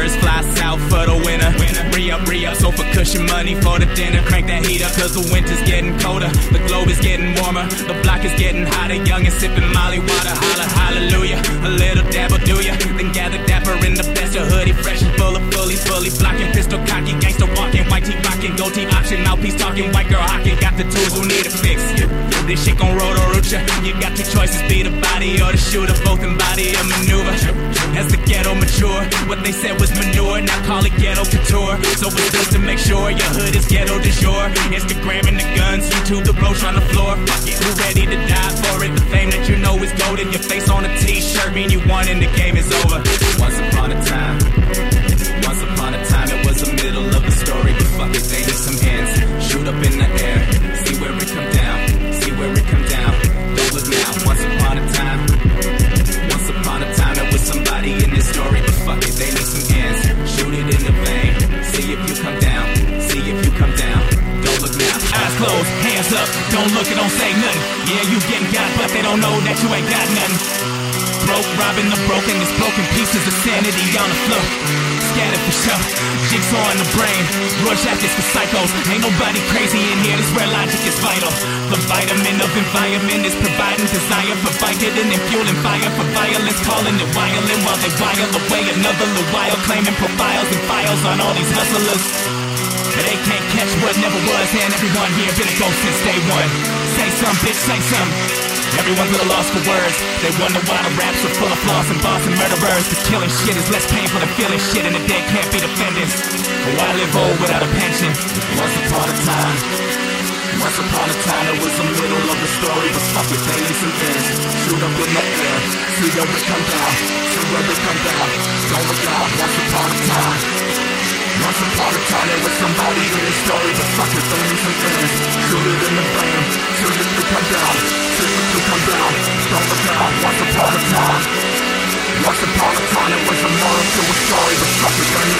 Birds fly south for the winter. Re up, re up, so for cushion money for the dinner. Crank that heat up, cause the winter's getting colder. The globe is getting warmer, the block is getting hotter. Young and sipping molly water. Holla, hallelujah. A little dabble, do ya? Then gather dapper in the best. of hoodie fresh and full of bullies. Fully blocking, pistol cocky, gangster walking. White tee rocking, goatee option. Mouthpiece talking, white girl hocking. Got the tools who need a fix. This shit gon' roll or root ya. You got two choices, be the body or the shooter. Both embody a maneuver. As the ghetto mature, what they said was manure, now call it ghetto couture. So it's good to make sure your hood is ghetto du jour. Instagramming the guns, YouTube the roach on the floor. Fuck it, who ready to die for it? The fame that you know is golden. Your face on a t-shirt mean you won and the game is over. Closed, hands up, don't look and don't say nothing. Yeah, you getting got, but they don't know that you ain't got nothing. Broke, robbing the broken, it's broken pieces of sanity on the floor. Scattered for sure, jigsaw in the brain. Rorschach is for psychos. Ain't nobody crazy in here, this where logic is vital. The vitamin of environment is providing desire for Vicodin and fueling fire for violence, calling it violent while they while away another little while, claiming profiles and files on all these hustlers. Never was, and everyone here been a ghost since day one. Say some, bitch, say some. Everyone's at a loss for words. They wonder why the raps are full of flaws and boss and murderers. Cause killing shit is less painful than feeling shit, and the dead can't be defendants. But why live old without a pension? Once upon a time. Once upon a time, it was the middle of the story, but fuck it, they some ends. Shoot up in the air, see where it come down, see where it come down. Don't look out, once upon a time. Once upon a time, was somebody in this story, but fuck it, they need some ends. Shoot it in the brain, see if you come down, see if you come down. Don't look out, once upon a time. A time, it was a to a story, but fuck it, they